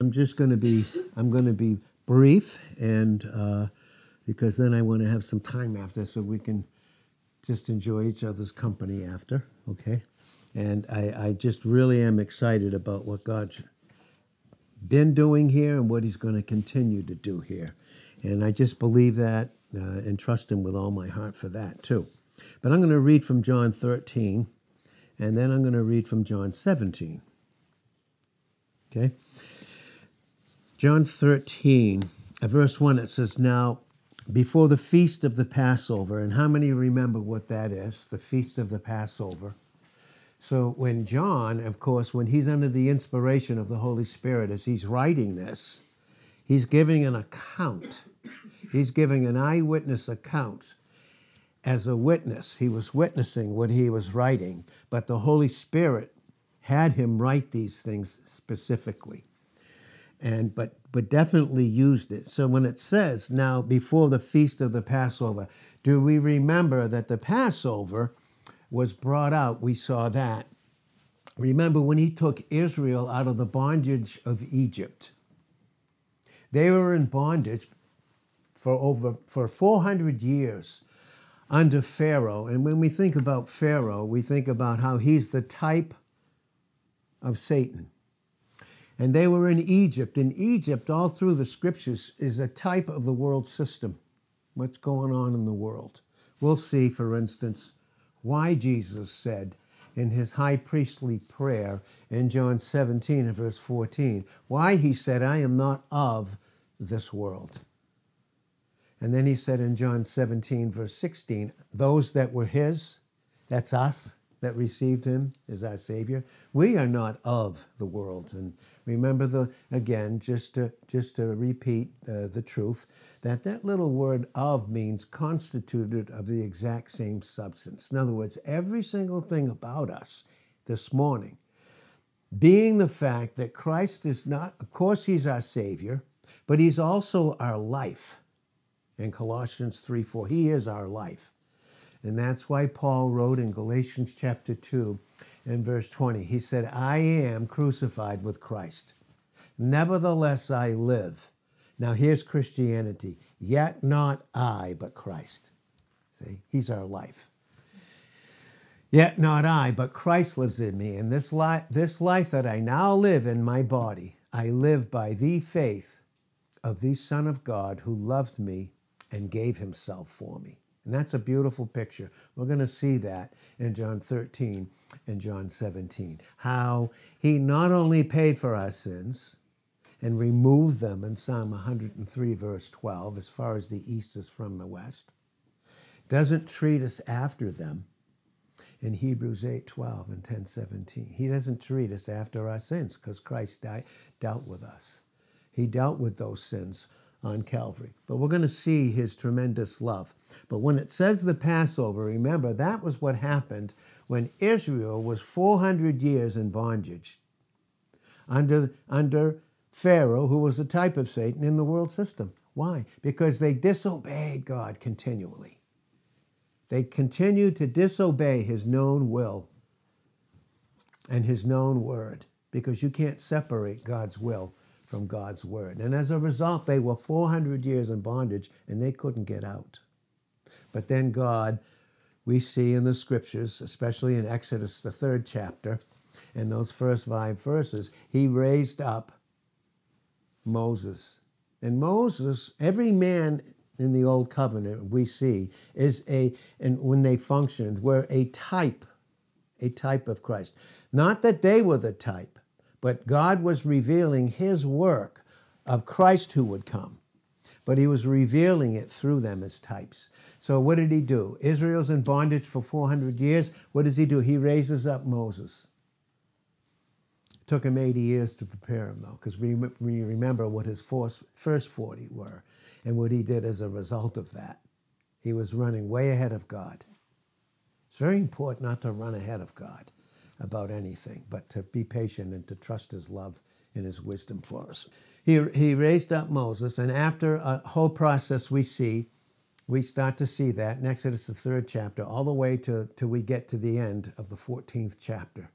I'm just going to be I'm going to be brief, and uh, because then I want to have some time after, so we can just enjoy each other's company after. Okay, and I, I just really am excited about what God's been doing here and what He's going to continue to do here, and I just believe that uh, and trust Him with all my heart for that too. But I'm going to read from John 13, and then I'm going to read from John 17. Okay. John 13, uh, verse 1, it says, Now, before the feast of the Passover, and how many remember what that is? The feast of the Passover. So, when John, of course, when he's under the inspiration of the Holy Spirit as he's writing this, he's giving an account. He's giving an eyewitness account. As a witness, he was witnessing what he was writing, but the Holy Spirit had him write these things specifically and but but definitely used it. So when it says now before the feast of the Passover, do we remember that the Passover was brought out? We saw that. Remember when he took Israel out of the bondage of Egypt. They were in bondage for over for 400 years under Pharaoh. And when we think about Pharaoh, we think about how he's the type of Satan. And they were in Egypt. And Egypt, all through the scriptures, is a type of the world system, what's going on in the world. We'll see, for instance, why Jesus said in his high priestly prayer in John 17 and verse 14, why he said, I am not of this world. And then he said in John 17, verse 16, those that were his, that's us that received him as our Savior, we are not of the world. And Remember the again, just to just to repeat uh, the truth, that that little word "of" means constituted of the exact same substance. In other words, every single thing about us this morning, being the fact that Christ is not, of course, He's our Savior, but He's also our life. In Colossians 3 4, He is our life. And that's why Paul wrote in Galatians chapter 2 and verse 20. He said, I am crucified with Christ. Nevertheless, I live. Now, here's Christianity. Yet not I, but Christ. See, He's our life. Yet not I, but Christ lives in me. And this, li- this life that I now live in my body, I live by the faith of the Son of God who loved me and gave himself for me. And that's a beautiful picture. We're going to see that in John 13 and John 17. How he not only paid for our sins and removed them in Psalm 103, verse 12, as far as the east is from the west, doesn't treat us after them in Hebrews 8, 12 and 10, 17. He doesn't treat us after our sins because Christ died, dealt with us. He dealt with those sins on Calvary. But we're going to see his tremendous love. But when it says the Passover, remember that was what happened when Israel was 400 years in bondage under, under Pharaoh, who was a type of Satan in the world system. Why? Because they disobeyed God continually. They continued to disobey his known will and his known word because you can't separate God's will from God's word. And as a result, they were 400 years in bondage and they couldn't get out. But then God, we see in the scriptures, especially in Exodus, the third chapter, and those first five verses, he raised up Moses. And Moses, every man in the old covenant we see is a, and when they functioned, were a type, a type of Christ. Not that they were the type, but God was revealing his work of Christ who would come. But he was revealing it through them as types. So what did he do? Israel's in bondage for 400 years. What does he do? He raises up Moses. Took him 80 years to prepare him, though, because we, we remember what his first 40 were and what he did as a result of that. He was running way ahead of God. It's very important not to run ahead of God about anything, but to be patient and to trust his love and his wisdom for us. He, he raised up Moses, and after a whole process we see, we start to see that in Exodus, the third chapter, all the way to till we get to the end of the 14th chapter.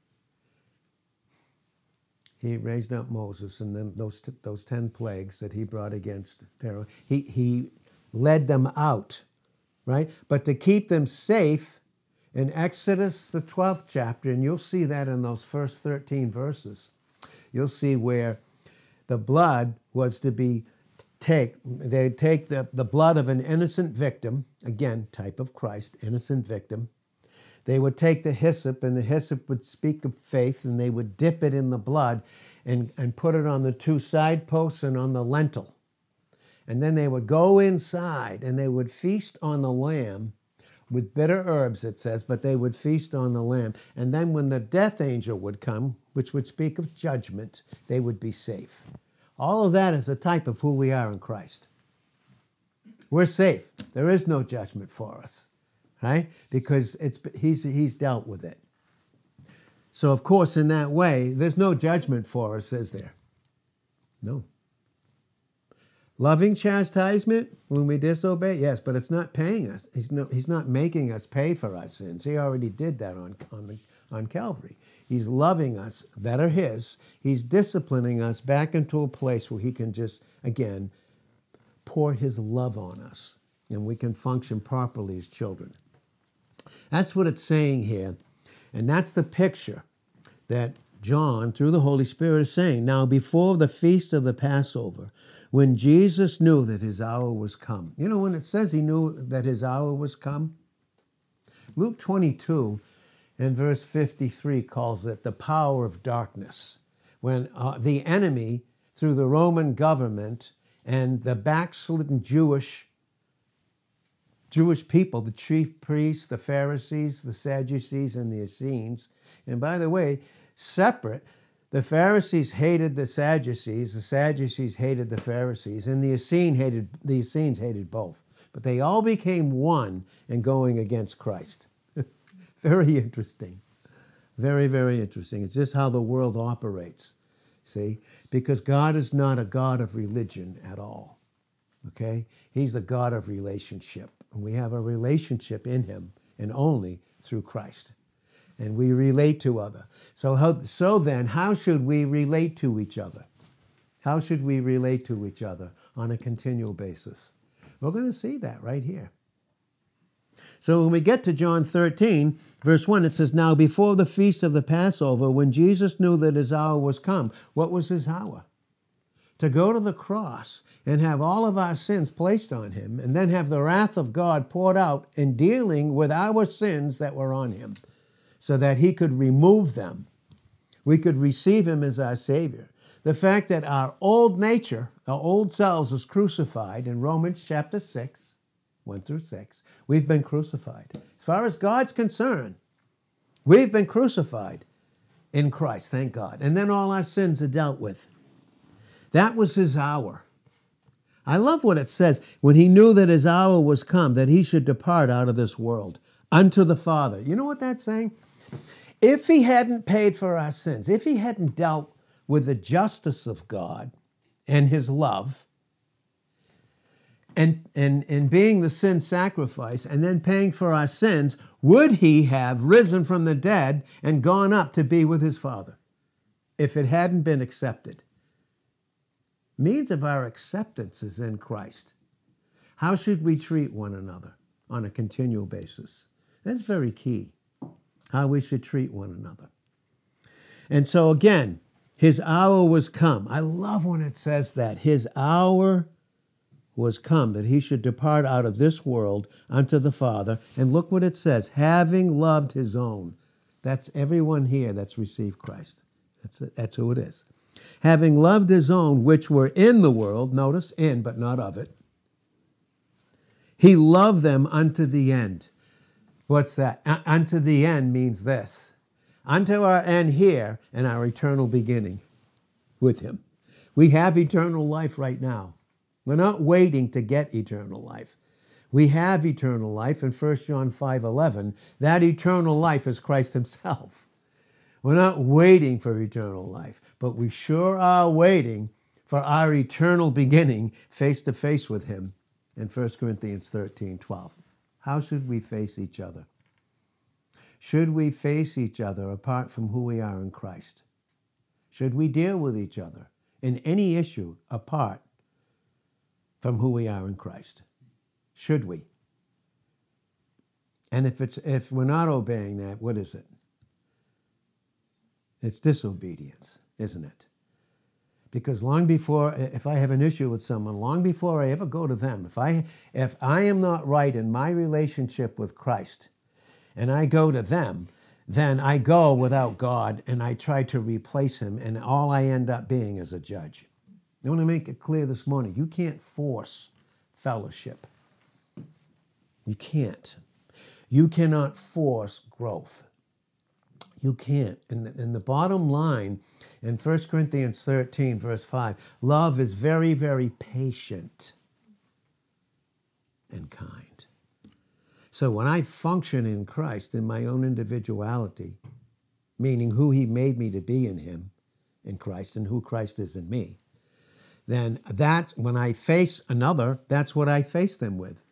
He raised up Moses and then those, those 10 plagues that he brought against Pharaoh. He, he led them out, right? But to keep them safe, in Exodus, the 12th chapter, and you'll see that in those first 13 verses, you'll see where the blood was to be take they'd take the, the blood of an innocent victim again type of christ innocent victim. They would take the hyssop and the hyssop would speak of faith and they would dip it in the blood and, and put it on the two side posts and on the lintel and then they would go inside and they would feast on the lamb with bitter herbs, it says, but they would feast on the lamb. And then when the death angel would come, which would speak of judgment, they would be safe. All of that is a type of who we are in Christ. We're safe. There is no judgment for us, right? Because it's, he's, he's dealt with it. So, of course, in that way, there's no judgment for us, is there? No. Loving chastisement when we disobey, yes, but it's not paying us. He's, he's not making us pay for our sins. He already did that on, on, the, on Calvary. He's loving us that are His. He's disciplining us back into a place where He can just, again, pour His love on us and we can function properly as children. That's what it's saying here. And that's the picture that John, through the Holy Spirit, is saying. Now, before the feast of the Passover, when Jesus knew that his hour was come. You know, when it says he knew that his hour was come, Luke 22 and verse 53 calls it the power of darkness. When uh, the enemy, through the Roman government and the backslidden Jewish Jewish people, the chief priests, the Pharisees, the Sadducees, and the Essenes, and by the way, separate, the Pharisees hated the Sadducees, the Sadducees hated the Pharisees, and the Essenes hated the Essenes hated both. But they all became one in going against Christ. very interesting. Very, very interesting. It's just how the world operates. See? Because God is not a God of religion at all. Okay? He's the God of relationship. And we have a relationship in Him and only through Christ and we relate to other. So, how, so then, how should we relate to each other? How should we relate to each other on a continual basis? We're going to see that right here. So when we get to John 13, verse 1, it says, Now before the feast of the Passover, when Jesus knew that his hour was come, what was his hour? To go to the cross and have all of our sins placed on him, and then have the wrath of God poured out in dealing with our sins that were on him so that he could remove them. We could receive him as our Savior. The fact that our old nature, our old selves, was crucified in Romans chapter 6, 1 through 6, we've been crucified. As far as God's concerned, we've been crucified in Christ, thank God. And then all our sins are dealt with. That was his hour. I love what it says when he knew that his hour was come, that he should depart out of this world unto the Father. You know what that's saying? If he hadn't paid for our sins, if he hadn't dealt with the justice of God and his love, and, and, and being the sin sacrifice and then paying for our sins, would he have risen from the dead and gone up to be with his Father if it hadn't been accepted? Means of our acceptance is in Christ. How should we treat one another on a continual basis? That's very key how we should treat one another. And so again, his hour was come. I love when it says that. His hour was come that he should depart out of this world unto the Father. And look what it says having loved his own. That's everyone here that's received Christ. That's, that's who it is. Having loved his own, which were in the world, notice in, but not of it, he loved them unto the end. What's that? unto the end means this unto our end here and our eternal beginning with Him. We have eternal life right now. We're not waiting to get eternal life. We have eternal life in 1 John 5 11. That eternal life is Christ Himself. We're not waiting for eternal life, but we sure are waiting for our eternal beginning face to face with Him in 1 Corinthians 13 12. How should we face each other? Should we face each other apart from who we are in Christ? Should we deal with each other in any issue apart from who we are in Christ? Should we? And if it's if we're not obeying that, what is it? It's disobedience, isn't it? Because long before if I have an issue with someone, long before I ever go to them, if I if I am not right in my relationship with Christ and I go to them, then I go without God and I try to replace him, and all I end up being is a judge. I want to make it clear this morning you can't force fellowship. You can't. You cannot force growth. You can't. And the, and the bottom line in 1 Corinthians 13, verse 5 love is very, very patient and kind. So when I function in Christ in my own individuality, meaning who He made me to be in Him, in Christ, and who Christ is in me, then that when I face another, that's what I face them with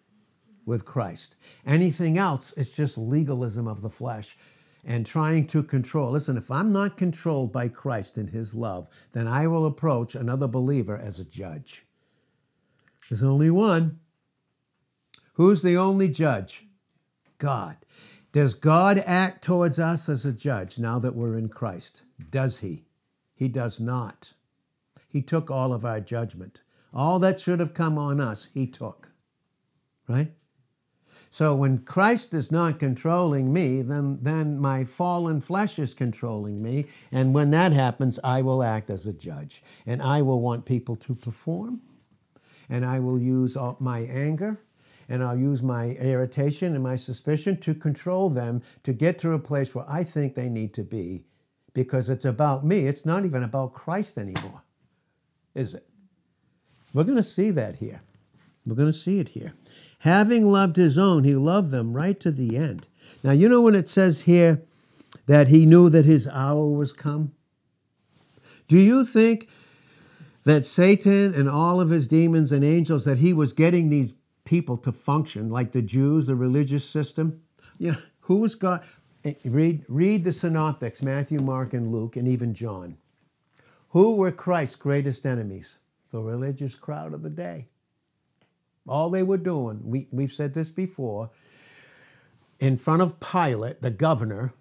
with Christ. Anything else is just legalism of the flesh and trying to control. Listen, if I'm not controlled by Christ and his love, then I will approach another believer as a judge. There's only one. Who's the only judge? God. Does God act towards us as a judge now that we're in Christ? Does he? He does not. He took all of our judgment. All that should have come on us, he took. Right? So when Christ is not controlling me, then, then my fallen flesh is controlling me. And when that happens, I will act as a judge. And I will want people to perform. And I will use all my anger and I'll use my irritation and my suspicion to control them to get to a place where I think they need to be because it's about me. It's not even about Christ anymore, is it? We're going to see that here. We're going to see it here. Having loved his own, he loved them right to the end. Now, you know when it says here that he knew that his hour was come? Do you think that Satan and all of his demons and angels that he was getting these people to function like the Jews, the religious system? You know, who's God? Eh, read, read the synoptics, Matthew, Mark, and Luke, and even John. Who were Christ's greatest enemies? The religious crowd of the day. All they were doing, we, we've said this before, in front of Pilate, the governor,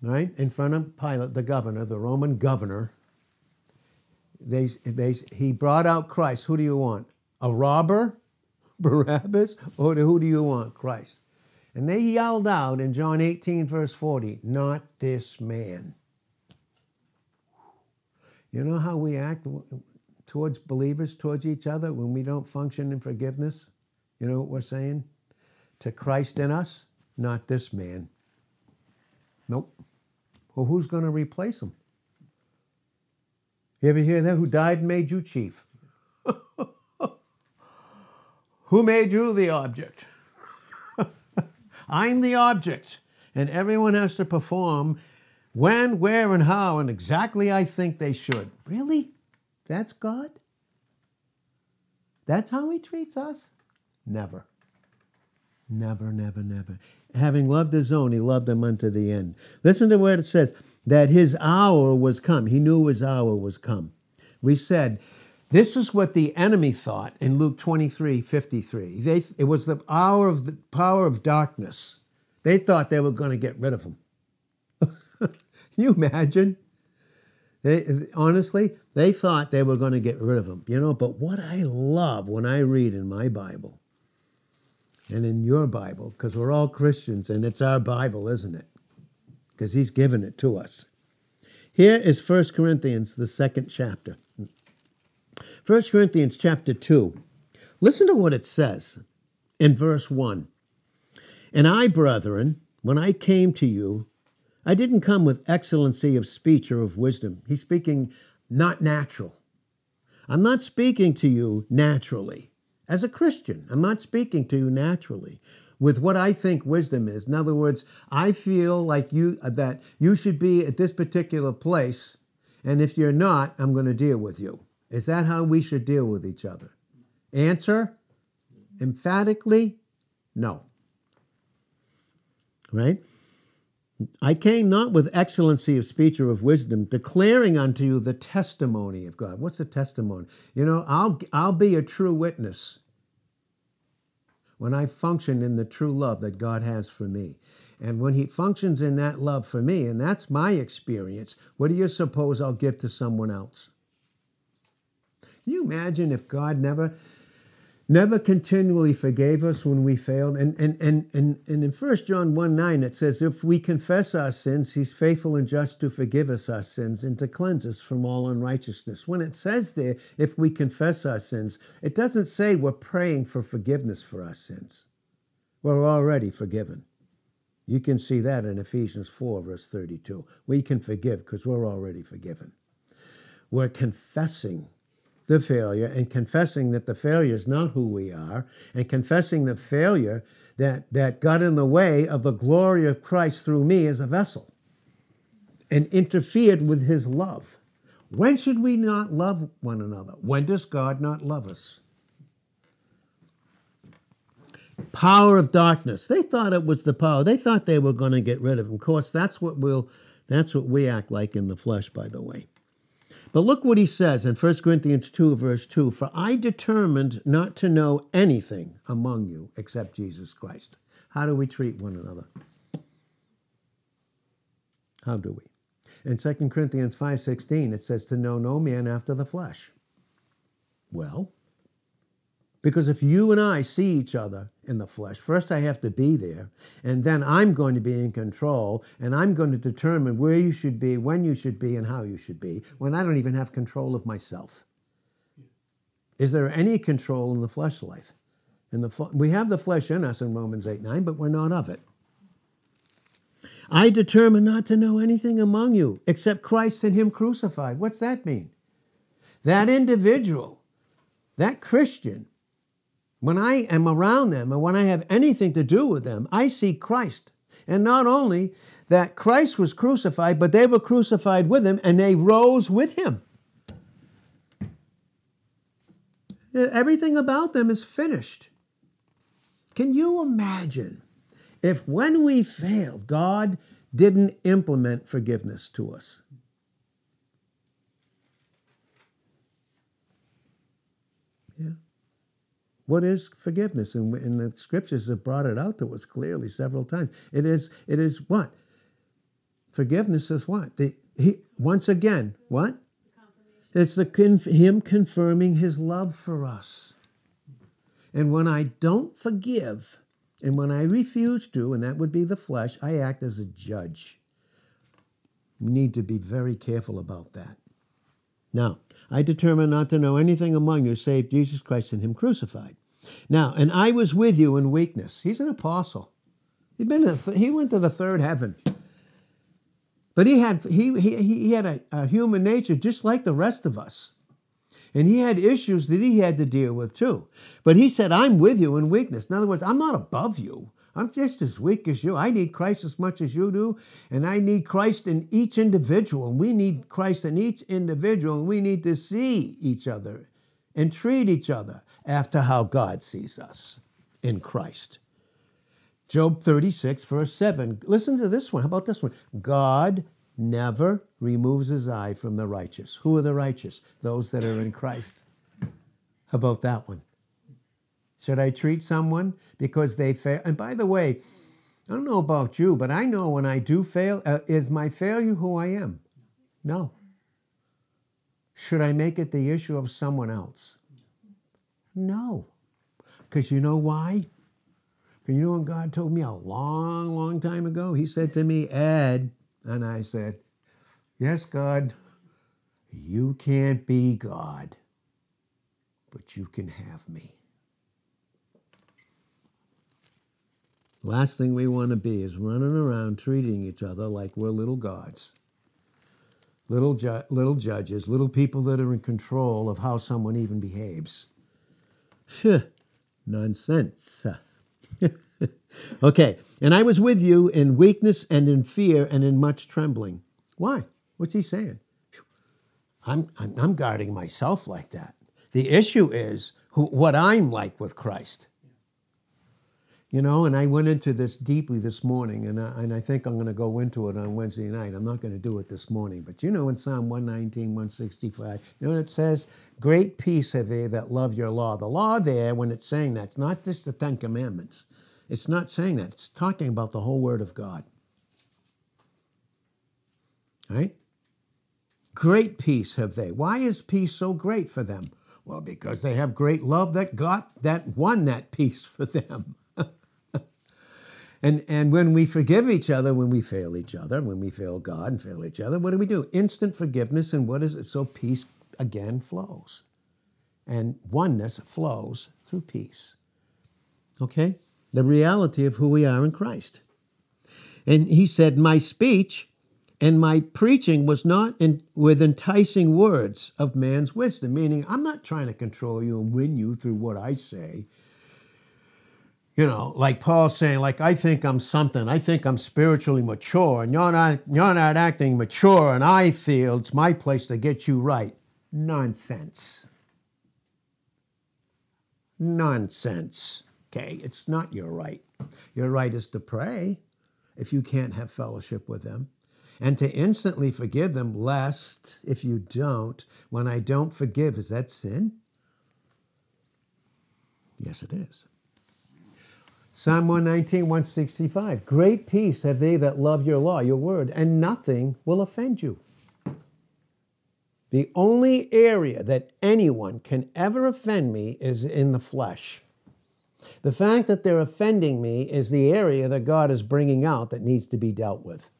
right? In front of Pilate, the governor, the Roman governor, they, they, he brought out Christ. Who do you want? A robber, Barabbas, or who do you want? Christ. And they yelled out in John 18, verse 40, not this man. You know how we act towards believers, towards each other, when we don't function in forgiveness? You know what we're saying? To Christ in us, not this man. Nope. Well, who's going to replace him? You ever hear that? Who died and made you chief? Who made you the object? I'm the object, and everyone has to perform when, where, and how, and exactly I think they should. Really? That's God? That's how He treats us? Never. Never, never, never. Having loved his own, he loved them unto the end. Listen to what it says that his hour was come. He knew his hour was come. We said, this is what the enemy thought in Luke 23 53. They, it was the hour of the power of darkness. They thought they were going to get rid of him. You imagine? They, honestly, they thought they were going to get rid of him, you know. But what I love when I read in my Bible and in your Bible, because we're all Christians and it's our Bible, isn't it? Because he's given it to us. Here is 1 Corinthians, the second chapter. 1 Corinthians chapter 2. Listen to what it says in verse 1. And I, brethren, when I came to you, I didn't come with excellency of speech or of wisdom. He's speaking not natural. I'm not speaking to you naturally. As a Christian, I'm not speaking to you naturally with what I think wisdom is. In other words, I feel like you uh, that you should be at this particular place, and if you're not, I'm going to deal with you. Is that how we should deal with each other? Answer emphatically no. Right? I came not with excellency of speech or of wisdom, declaring unto you the testimony of God. What's a testimony? You know, I'll, I'll be a true witness when I function in the true love that God has for me. And when He functions in that love for me, and that's my experience, what do you suppose I'll give to someone else? Can you imagine if God never never continually forgave us when we failed. And, and, and, and, and in 1 John 1 9, it says, If we confess our sins, he's faithful and just to forgive us our sins and to cleanse us from all unrighteousness. When it says there, if we confess our sins, it doesn't say we're praying for forgiveness for our sins. We're already forgiven. You can see that in Ephesians 4, verse 32. We can forgive because we're already forgiven. We're confessing the failure and confessing that the failure is not who we are and confessing the failure that, that got in the way of the glory of Christ through me as a vessel and interfered with his love. When should we not love one another? When does God not love us? Power of darkness. They thought it was the power. They thought they were going to get rid of him. Of course, that's what we'll that's what we act like in the flesh, by the way. But look what he says in 1 Corinthians 2, verse 2 For I determined not to know anything among you except Jesus Christ. How do we treat one another? How do we? In 2 Corinthians 5:16 it says to know no man after the flesh. Well, because if you and I see each other in the flesh, first I have to be there, and then I'm going to be in control, and I'm going to determine where you should be, when you should be, and how you should be, when I don't even have control of myself. Is there any control in the flesh life? In the we have the flesh in us in Romans 8 9, but we're not of it. I determine not to know anything among you except Christ and Him crucified. What's that mean? That individual, that Christian, when I am around them and when I have anything to do with them, I see Christ. And not only that Christ was crucified, but they were crucified with him and they rose with him. Everything about them is finished. Can you imagine if when we failed, God didn't implement forgiveness to us? Yeah. What is forgiveness? And, and the scriptures have brought it out to us clearly several times. It is, it is what? Forgiveness is what? The, he, once again, what? It's the him confirming his love for us. And when I don't forgive, and when I refuse to, and that would be the flesh, I act as a judge. We need to be very careful about that. Now, I determined not to know anything among you save Jesus Christ and Him crucified. Now, and I was with you in weakness. He's an apostle. He'd been he went to the third heaven. But he had, he, he, he had a, a human nature just like the rest of us. And he had issues that he had to deal with too. But he said, I'm with you in weakness. In other words, I'm not above you. I'm just as weak as you. I need Christ as much as you do, and I need Christ in each individual. And we need Christ in each individual, and we need to see each other and treat each other after how God sees us in Christ. Job 36, verse 7. Listen to this one. How about this one? God never removes his eye from the righteous. Who are the righteous? Those that are in Christ. How about that one? Should I treat someone because they fail? And by the way, I don't know about you, but I know when I do fail, uh, is my failure who I am? No. Should I make it the issue of someone else? No. Because you know why? Because you know what God told me a long, long time ago? He said to me, Ed, and I said, Yes, God, you can't be God, but you can have me. Last thing we want to be is running around treating each other like we're little gods, little, ju- little judges, little people that are in control of how someone even behaves. Nonsense. okay, and I was with you in weakness and in fear and in much trembling. Why? What's he saying? I'm, I'm, guarding myself like that. The issue is who, what I'm like with Christ. You know, and I went into this deeply this morning, and I, and I think I'm going to go into it on Wednesday night. I'm not going to do it this morning. But you know, in Psalm 119, 165, you know what it says? Great peace have they that love your law. The law there, when it's saying that, it's not just the Ten Commandments. It's not saying that. It's talking about the whole Word of God. Right? Great peace have they. Why is peace so great for them? Well, because they have great love that got that won that peace for them. And, and when we forgive each other, when we fail each other, when we fail God and fail each other, what do we do? Instant forgiveness. And what is it? So peace again flows. And oneness flows through peace. Okay? The reality of who we are in Christ. And he said, My speech and my preaching was not in, with enticing words of man's wisdom, meaning I'm not trying to control you and win you through what I say you know, like Paul saying, like I think I'm something. I think I'm spiritually mature, and you're not. You're not acting mature, and I feel it's my place to get you right. Nonsense. Nonsense. Okay, it's not your right. Your right is to pray if you can't have fellowship with them, and to instantly forgive them, lest if you don't, when I don't forgive, is that sin? Yes, it is. Psalm 119, 165. Great peace have they that love your law, your word, and nothing will offend you. The only area that anyone can ever offend me is in the flesh. The fact that they're offending me is the area that God is bringing out that needs to be dealt with.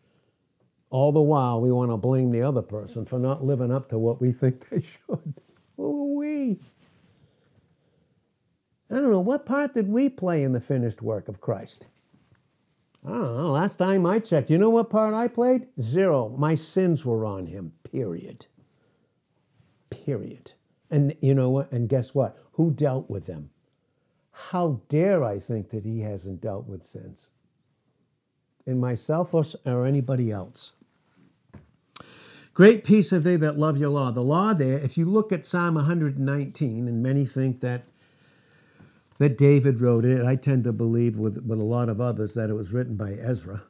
All the while, we want to blame the other person for not living up to what we think they should. Who are we? I don't know, what part did we play in the finished work of Christ? I don't know. Last time I checked, you know what part I played? Zero. My sins were on him, period. Period. And you know what? And guess what? Who dealt with them? How dare I think that he hasn't dealt with sins? In myself or, or anybody else? Great peace have they that love your law. The law there, if you look at Psalm 119, and many think that that David wrote it. I tend to believe, with, with a lot of others, that it was written by Ezra,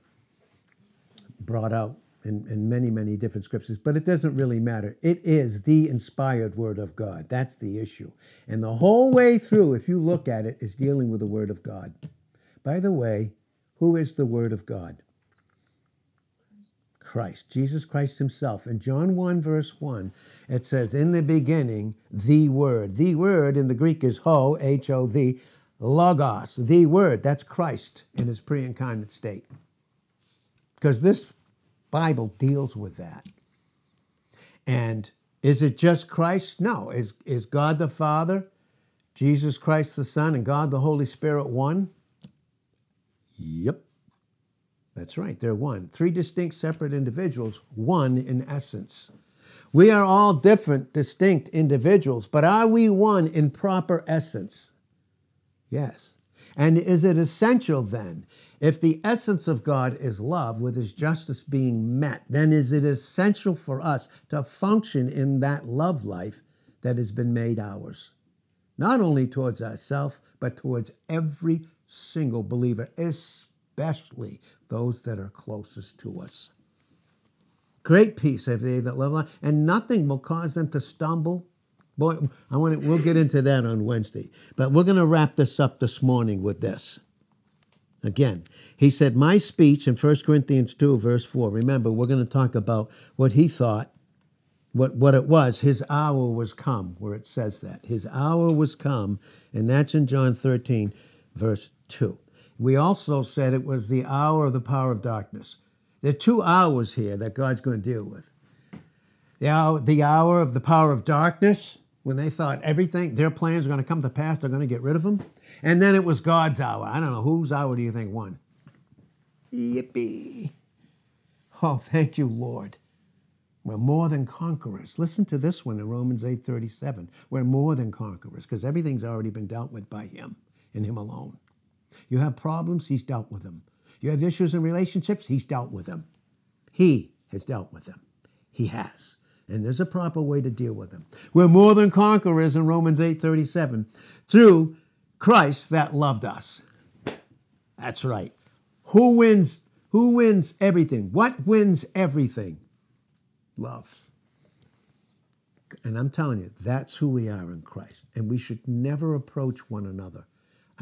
brought out in, in many, many different scriptures, but it doesn't really matter. It is the inspired word of God. That's the issue. And the whole way through, if you look at it, is dealing with the word of God. By the way, who is the word of God? Christ, Jesus Christ Himself. In John 1, verse 1, it says, In the beginning, the Word. The Word in the Greek is ho, H O, the, logos, the Word. That's Christ in His pre incarnate state. Because this Bible deals with that. And is it just Christ? No. Is, is God the Father, Jesus Christ the Son, and God the Holy Spirit one? That's right, they're one. Three distinct, separate individuals, one in essence. We are all different, distinct individuals, but are we one in proper essence? Yes. And is it essential then, if the essence of God is love, with his justice being met, then is it essential for us to function in that love life that has been made ours? Not only towards ourselves, but towards every single believer, especially those that are closest to us. Great peace have they that love life, and nothing will cause them to stumble. Boy, I want to, we'll get into that on Wednesday. But we're going to wrap this up this morning with this. Again, he said, My speech in 1 Corinthians 2, verse 4. Remember, we're going to talk about what he thought, what, what it was. His hour was come, where it says that. His hour was come, and that's in John 13, verse 2. We also said it was the hour of the power of darkness. There are two hours here that God's going to deal with. The hour, the hour of the power of darkness, when they thought everything, their plans are going to come to pass, they're going to get rid of them. And then it was God's hour. I don't know, whose hour do you think won? Yippee. Oh, thank you, Lord. We're more than conquerors. Listen to this one in Romans 8:37. We're more than conquerors because everything's already been dealt with by him and him alone. You have problems, he's dealt with them. You have issues in relationships, he's dealt with them. He has dealt with them. He has. And there's a proper way to deal with them. We're more than conquerors in Romans 8:37 through Christ that loved us. That's right. Who wins? Who wins everything? What wins everything? Love. And I'm telling you, that's who we are in Christ. And we should never approach one another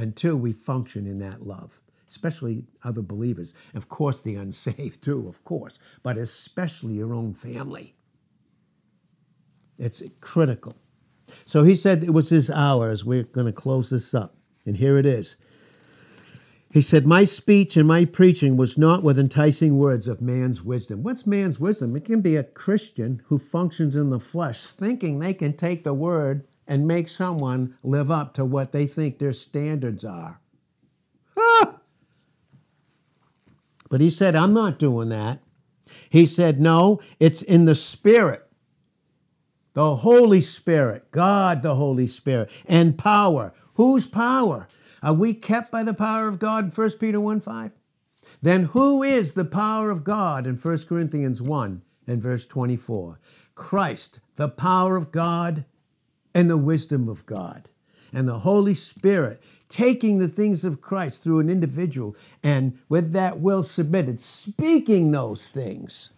until we function in that love, especially other believers. Of course, the unsaved too, of course, but especially your own family. It's critical. So he said it was his hour as we're going to close this up. And here it is. He said, My speech and my preaching was not with enticing words of man's wisdom. What's man's wisdom? It can be a Christian who functions in the flesh, thinking they can take the word and make someone live up to what they think their standards are. But he said, I'm not doing that. He said, No, it's in the Spirit. The Holy Spirit, God the Holy Spirit, and power. Whose power? Are we kept by the power of God 1 Peter 1 5? Then who is the power of God in 1 Corinthians 1 and verse 24? Christ, the power of God and the wisdom of God. And the Holy Spirit taking the things of Christ through an individual and with that will submitted, speaking those things.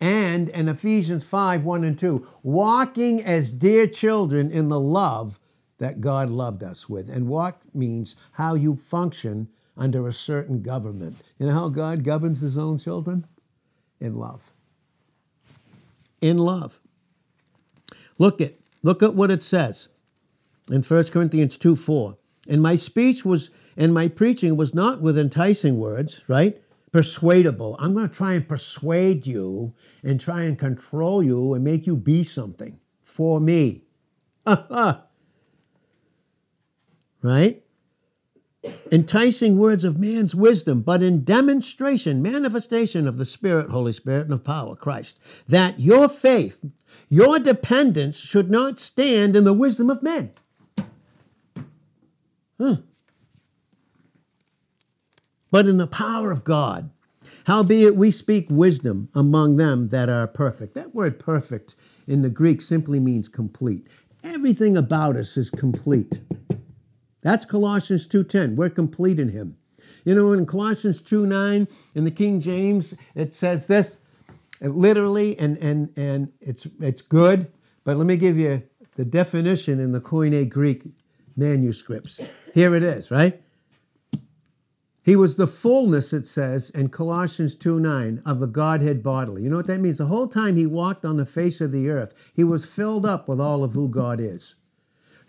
And in Ephesians 5 1 and 2, walking as dear children in the love that God loved us with. And walk means how you function under a certain government. You know how God governs his own children? In love. In love. Look at look at what it says in 1 Corinthians 2 4. And my speech was and my preaching was not with enticing words, right? Persuadable. I'm going to try and persuade you and try and control you and make you be something for me. right? Enticing words of man's wisdom, but in demonstration, manifestation of the Spirit, Holy Spirit, and of power, Christ, that your faith, your dependence should not stand in the wisdom of men. Huh. But in the power of God. Howbeit we speak wisdom among them that are perfect. That word perfect in the Greek simply means complete. Everything about us is complete. That's Colossians 2:10. We're complete in him. You know, in Colossians 2:9 in the King James, it says this literally, and and and it's it's good, but let me give you the definition in the Koine Greek manuscripts. Here it is, right? He was the fullness, it says in Colossians 2 9, of the Godhead bodily. You know what that means? The whole time he walked on the face of the earth, he was filled up with all of who God is.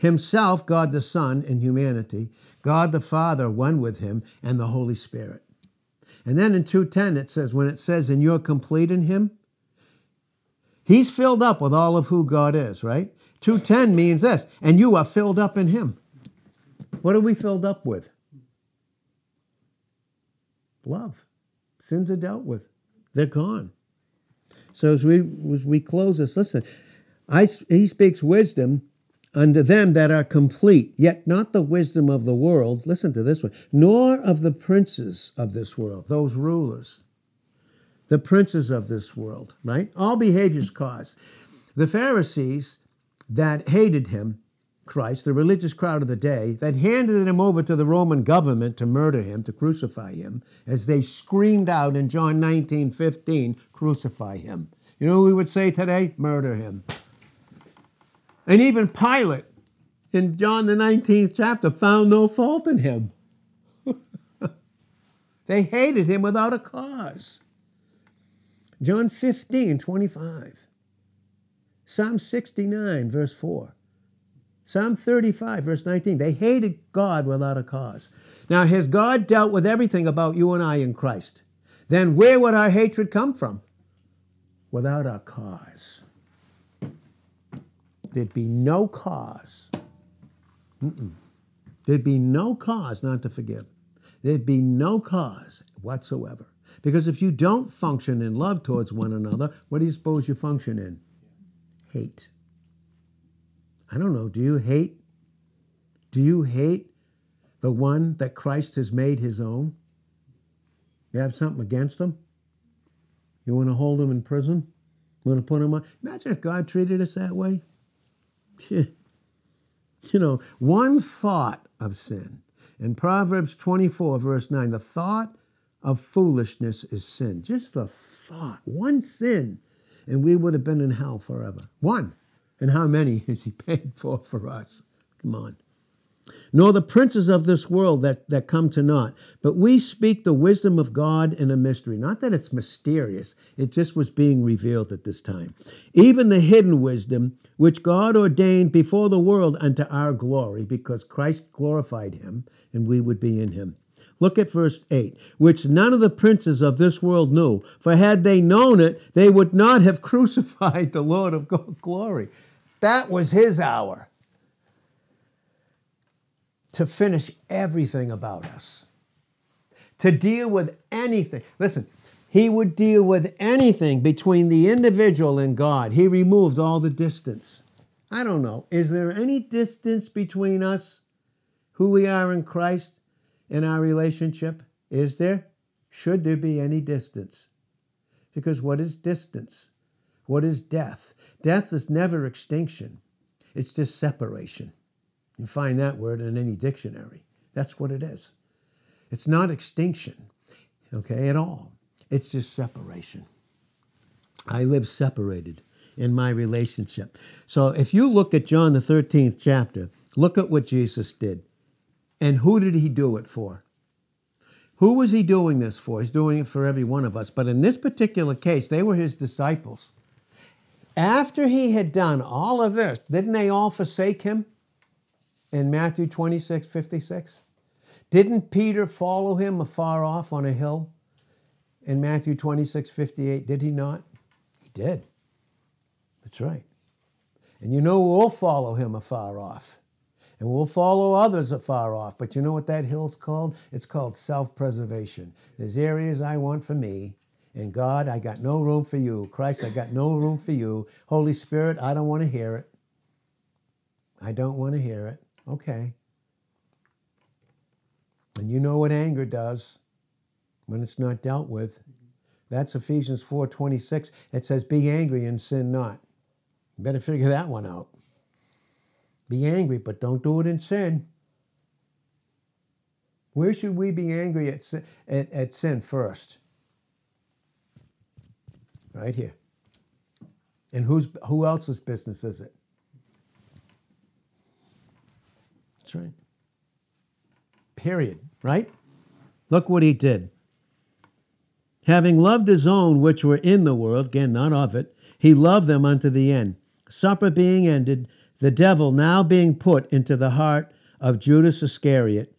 Himself, God the Son in humanity, God the Father, one with him, and the Holy Spirit. And then in 2:10 it says, when it says, and you're complete in him, he's filled up with all of who God is, right? 2:10 means this, and you are filled up in him. What are we filled up with? Love. Sins are dealt with. They're gone. So as we as we close this, listen, I, he speaks wisdom unto them that are complete, yet not the wisdom of the world. Listen to this one, nor of the princes of this world, those rulers, the princes of this world, right? All behaviors caused. The Pharisees that hated him, Christ, the religious crowd of the day, that handed him over to the Roman government to murder him, to crucify him, as they screamed out in John 19 15, crucify him. You know we would say today? Murder him. And even Pilate in John the 19th chapter found no fault in him. they hated him without a cause. John 15, 25. Psalm 69, verse 4. Psalm 35, verse 19. They hated God without a cause. Now, has God dealt with everything about you and I in Christ? Then where would our hatred come from? Without a cause. There'd be no cause. Mm-mm. There'd be no cause not to forgive. There'd be no cause whatsoever. Because if you don't function in love towards one another, what do you suppose you function in? Hate. I don't know. Do you hate? Do you hate the one that Christ has made his own? You have something against him? You want to hold him in prison? You want to put him on? Imagine if God treated us that way. You know, one thought of sin. In Proverbs 24, verse 9, the thought of foolishness is sin. Just the thought, one sin, and we would have been in hell forever. One. And how many has he paid for for us? Come on nor the princes of this world that, that come to naught. But we speak the wisdom of God in a mystery. Not that it's mysterious, it just was being revealed at this time. Even the hidden wisdom, which God ordained before the world unto our glory, because Christ glorified him, and we would be in him. Look at verse 8, which none of the princes of this world knew. For had they known it, they would not have crucified the Lord of glory. That was his hour to finish everything about us, to deal with anything. Listen, he would deal with anything between the individual and God. He removed all the distance. I don't know. Is there any distance between us, who we are in Christ, in our relationship? Is there? Should there be any distance? Because what is distance? What is death? Death is never extinction, it's just separation. You find that word in any dictionary. That's what it is. It's not extinction, okay, at all. It's just separation. I live separated in my relationship. So if you look at John the 13th chapter, look at what Jesus did. And who did he do it for? Who was he doing this for? He's doing it for every one of us. But in this particular case, they were his disciples. After he had done all of this, didn't they all forsake him? In Matthew 26 56? Didn't Peter follow him afar off on a hill in Matthew 26 58? Did he not? He did. That's right. And you know we'll follow him afar off. And we'll follow others afar off. But you know what that hill's called? It's called self preservation. There's areas I want for me. And God, I got no room for you. Christ, I got no room for you. Holy Spirit, I don't want to hear it. I don't want to hear it. Okay. And you know what anger does when it's not dealt with. That's Ephesians 4:26. It says, "Be angry and sin not." Better figure that one out. Be angry, but don't do it in sin. Where should we be angry at sin, at, at sin first? Right here. And who's who else's business is it? That's right. Period. Right? Look what he did. Having loved his own which were in the world, again, not of it, he loved them unto the end. Supper being ended, the devil now being put into the heart of Judas Iscariot,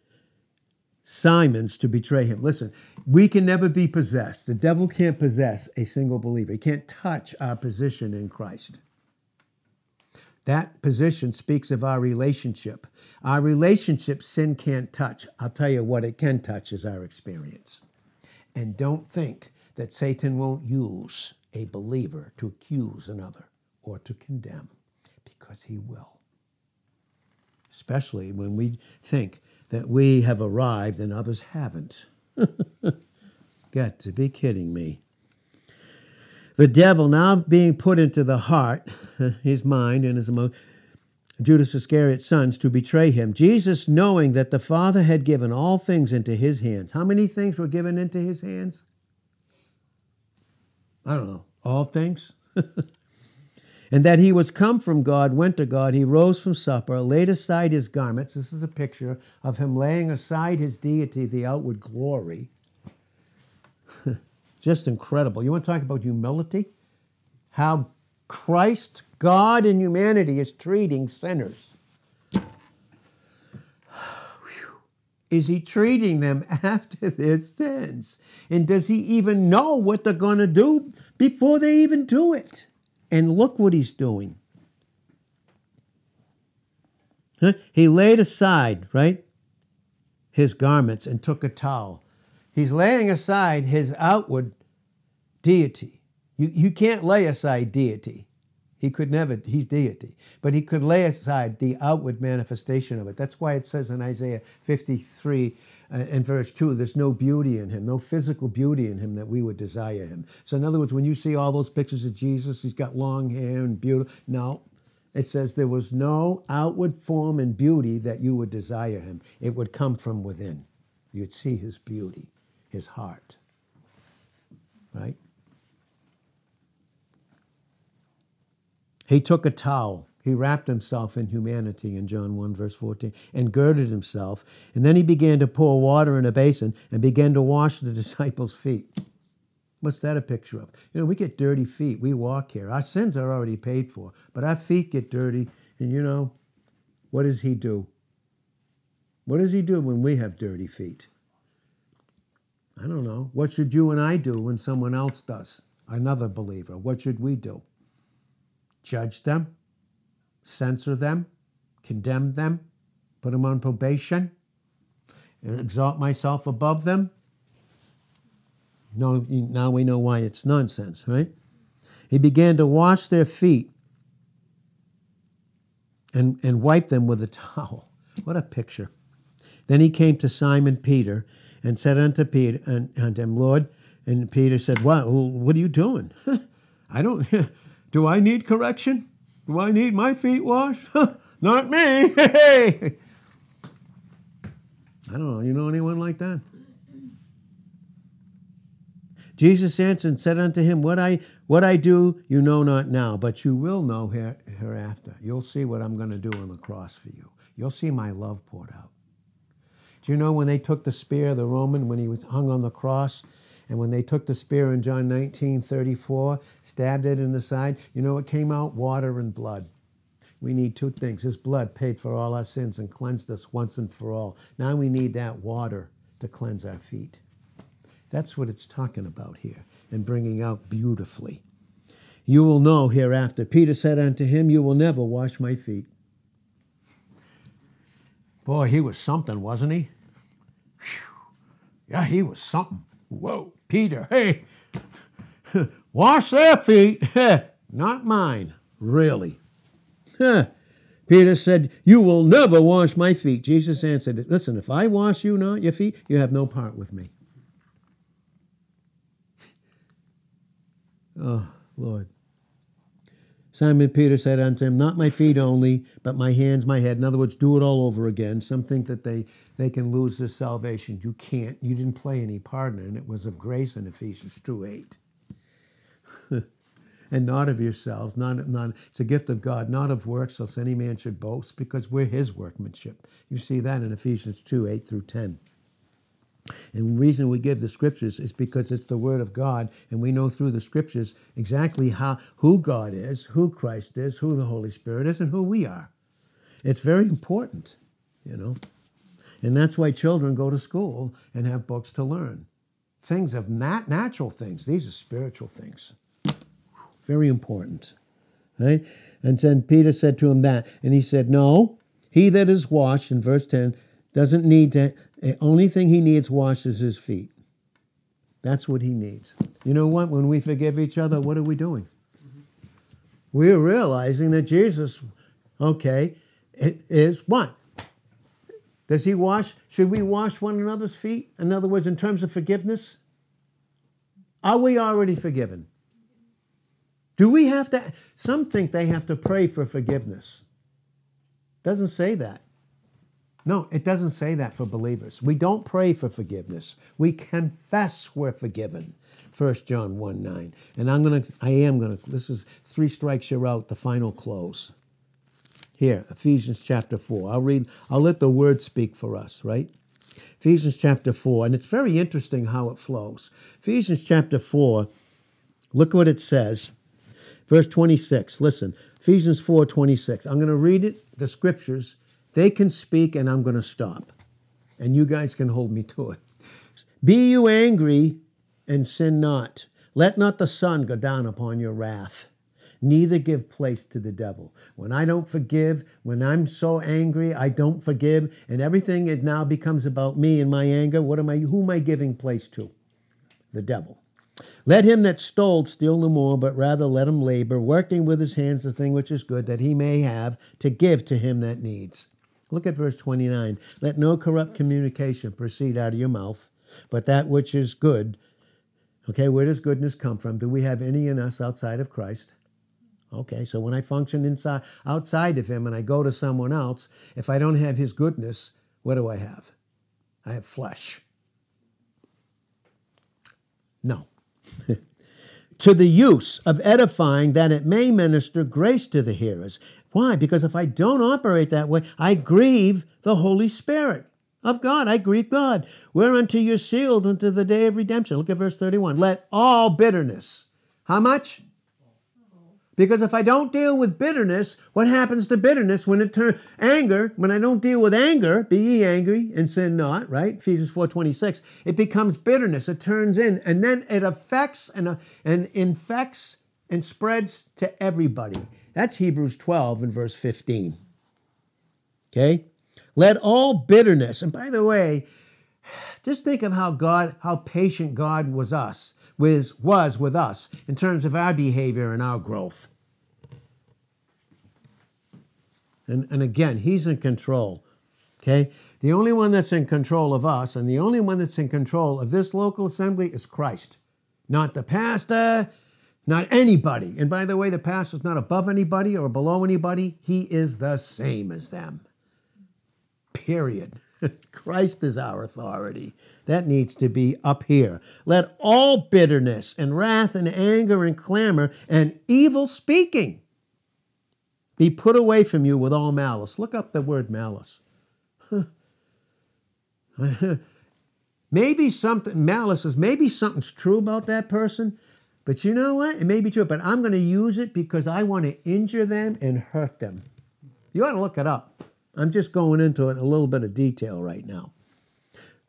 Simon's to betray him. Listen, we can never be possessed. The devil can't possess a single believer, he can't touch our position in Christ. That position speaks of our relationship. Our relationship, sin can't touch. I'll tell you what it can touch is our experience. And don't think that Satan won't use a believer to accuse another or to condemn, because he will. Especially when we think that we have arrived and others haven't. Got to be kidding me. The devil now being put into the heart, his mind and his emotion, Judas Iscariot's sons to betray him. Jesus, knowing that the Father had given all things into his hands. How many things were given into his hands? I don't know. All things? and that he was come from God, went to God. He rose from supper, laid aside his garments. This is a picture of him laying aside his deity, the outward glory. Just incredible. You want to talk about humility? How Christ, God in humanity, is treating sinners. Is he treating them after their sins? And does he even know what they're going to do before they even do it? And look what he's doing. He laid aside, right, his garments and took a towel. He's laying aside his outward deity. You, you can't lay aside deity. He could never, he's deity. But he could lay aside the outward manifestation of it. That's why it says in Isaiah 53 uh, and verse 2 there's no beauty in him, no physical beauty in him that we would desire him. So, in other words, when you see all those pictures of Jesus, he's got long hair and beautiful. No, it says there was no outward form and beauty that you would desire him. It would come from within. You'd see his beauty, his heart. Right? He took a towel. He wrapped himself in humanity in John 1, verse 14, and girded himself. And then he began to pour water in a basin and began to wash the disciples' feet. What's that a picture of? You know, we get dirty feet. We walk here. Our sins are already paid for, but our feet get dirty. And you know, what does he do? What does he do when we have dirty feet? I don't know. What should you and I do when someone else does? Another believer. What should we do? Judge them? Censor them? Condemn them? Put them on probation? Exalt myself above them? No, now we know why it's nonsense, right? He began to wash their feet and, and wipe them with a towel. What a picture. Then he came to Simon Peter and said unto Peter and unto him, Lord, and Peter said, What? What are you doing? I don't. Do I need correction? Do I need my feet washed? Not me. Hey. I don't know. You know anyone like that? Jesus answered and said unto him, What I what I do, you know not now, but you will know here, hereafter. You'll see what I'm going to do on the cross for you. You'll see my love poured out. Do you know when they took the spear, the Roman, when he was hung on the cross, and when they took the spear in John 19 34, stabbed it in the side, you know what came out? Water and blood. We need two things. His blood paid for all our sins and cleansed us once and for all. Now we need that water to cleanse our feet. That's what it's talking about here and bringing out beautifully. You will know hereafter. Peter said unto him, You will never wash my feet. Boy, he was something, wasn't he? Whew. Yeah, he was something. Whoa, Peter, hey, wash their feet. Not mine, really. Peter said, You will never wash my feet. Jesus answered, Listen, if I wash you not your feet, you have no part with me. Oh, Lord. Simon Peter said unto him, Not my feet only, but my hands, my head. In other words, do it all over again. Some think that they, they can lose their salvation. You can't. You didn't play any part in it. It was of grace in Ephesians 2 8. and not of yourselves. Not, not, it's a gift of God, not of works, else any man should boast, because we're his workmanship. You see that in Ephesians 2 8 through 10. And the reason we give the scriptures is because it's the word of God, and we know through the scriptures exactly how who God is, who Christ is, who the Holy Spirit is, and who we are. It's very important, you know. And that's why children go to school and have books to learn. Things of nat- natural things. These are spiritual things. Very important. Right? And then Peter said to him that, and he said, No, he that is washed, in verse 10, doesn't need to the only thing he needs washed is his feet. That's what he needs. You know what? When we forgive each other, what are we doing? We're realizing that Jesus, okay, is what? Does he wash? Should we wash one another's feet? In other words, in terms of forgiveness? Are we already forgiven? Do we have to? Some think they have to pray for forgiveness. Doesn't say that. No, it doesn't say that for believers. We don't pray for forgiveness. We confess we're forgiven. 1 John 1 9. And I'm gonna I am gonna this is three strikes you're out, the final close. Here, Ephesians chapter 4. I'll read, I'll let the word speak for us, right? Ephesians chapter 4, and it's very interesting how it flows. Ephesians chapter 4, look what it says. Verse 26. Listen, Ephesians 4 26. I'm going to read it, the scriptures, they can speak, and I'm going to stop. And you guys can hold me to it. Be you angry and sin not. Let not the sun go down upon your wrath. Neither give place to the devil. When I don't forgive, when I'm so angry, I don't forgive, and everything it now becomes about me and my anger. What am I? Who am I giving place to? The devil. Let him that stole steal no more, but rather let him labor, working with his hands the thing which is good, that he may have to give to him that needs. Look at verse 29. Let no corrupt communication proceed out of your mouth, but that which is good. Okay, where does goodness come from? Do we have any in us outside of Christ? Okay, so when I function inside outside of him and I go to someone else, if I don't have his goodness, what do I have? I have flesh. No. to the use of edifying that it may minister grace to the hearers. Why? Because if I don't operate that way, I grieve the Holy Spirit of God. I grieve God. Whereunto you're sealed unto the day of redemption. Look at verse 31. Let all bitterness. How much? Because if I don't deal with bitterness, what happens to bitterness when it turns anger? When I don't deal with anger, be ye angry and sin not, right? Ephesians 4:26. It becomes bitterness. It turns in, and then it affects and, uh, and infects and spreads to everybody. That's Hebrews 12 and verse 15. Okay? Let all bitterness, and by the way, just think of how God, how patient God was us was, was with us in terms of our behavior and our growth. And, and again, He's in control. Okay? The only one that's in control of us and the only one that's in control of this local assembly is Christ, not the pastor, not anybody. And by the way, the pastor's not above anybody or below anybody, he is the same as them. Period. Christ is our authority. That needs to be up here. Let all bitterness and wrath and anger and clamor and evil speaking be put away from you with all malice. Look up the word malice. maybe something, malice is maybe something's true about that person, but you know what? It may be true, but I'm going to use it because I want to injure them and hurt them. You ought to look it up. I'm just going into it in a little bit of detail right now.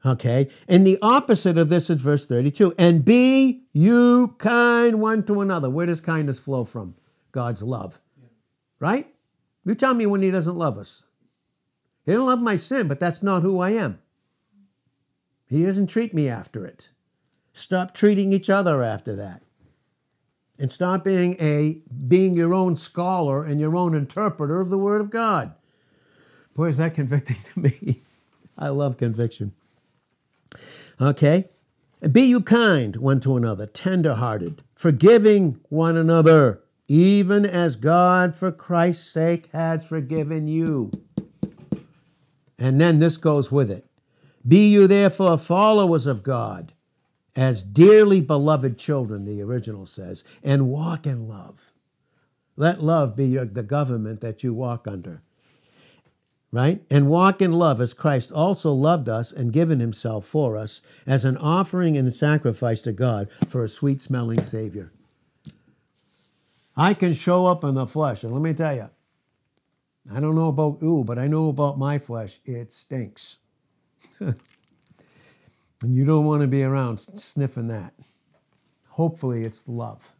Okay, and the opposite of this is verse 32 and be you kind one to another. Where does kindness flow from? God's love, right? You tell me when He doesn't love us. He doesn't love my sin, but that's not who I am. He doesn't treat me after it. Stop treating each other after that. And stop being a being your own scholar and your own interpreter of the Word of God. Boy, is that convicting to me. I love conviction. Okay? Be you kind one to another, tender hearted, forgiving one another, even as God for Christ's sake has forgiven you. And then this goes with it. Be you therefore followers of God, as dearly beloved children, the original says, and walk in love. Let love be your, the government that you walk under right? And walk in love as Christ also loved us and given himself for us as an offering and sacrifice to God for a sweet smelling Savior. I can show up in the flesh, and let me tell you, I don't know about you, but I know about my flesh. It stinks. and you don't want to be around sniffing that. Hopefully, it's love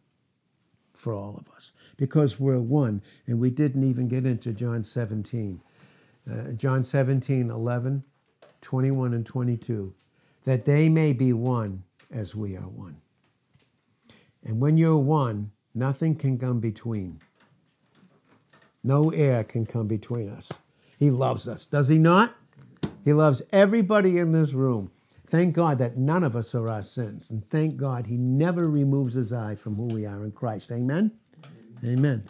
for all of us because we're one, and we didn't even get into John 17 uh, John 17, 11, 21, and 22, that they may be one as we are one. And when you're one, nothing can come between. No air can come between us. He loves us, does he not? He loves everybody in this room. Thank God that none of us are our sins. And thank God he never removes his eye from who we are in Christ. Amen? Amen. Amen.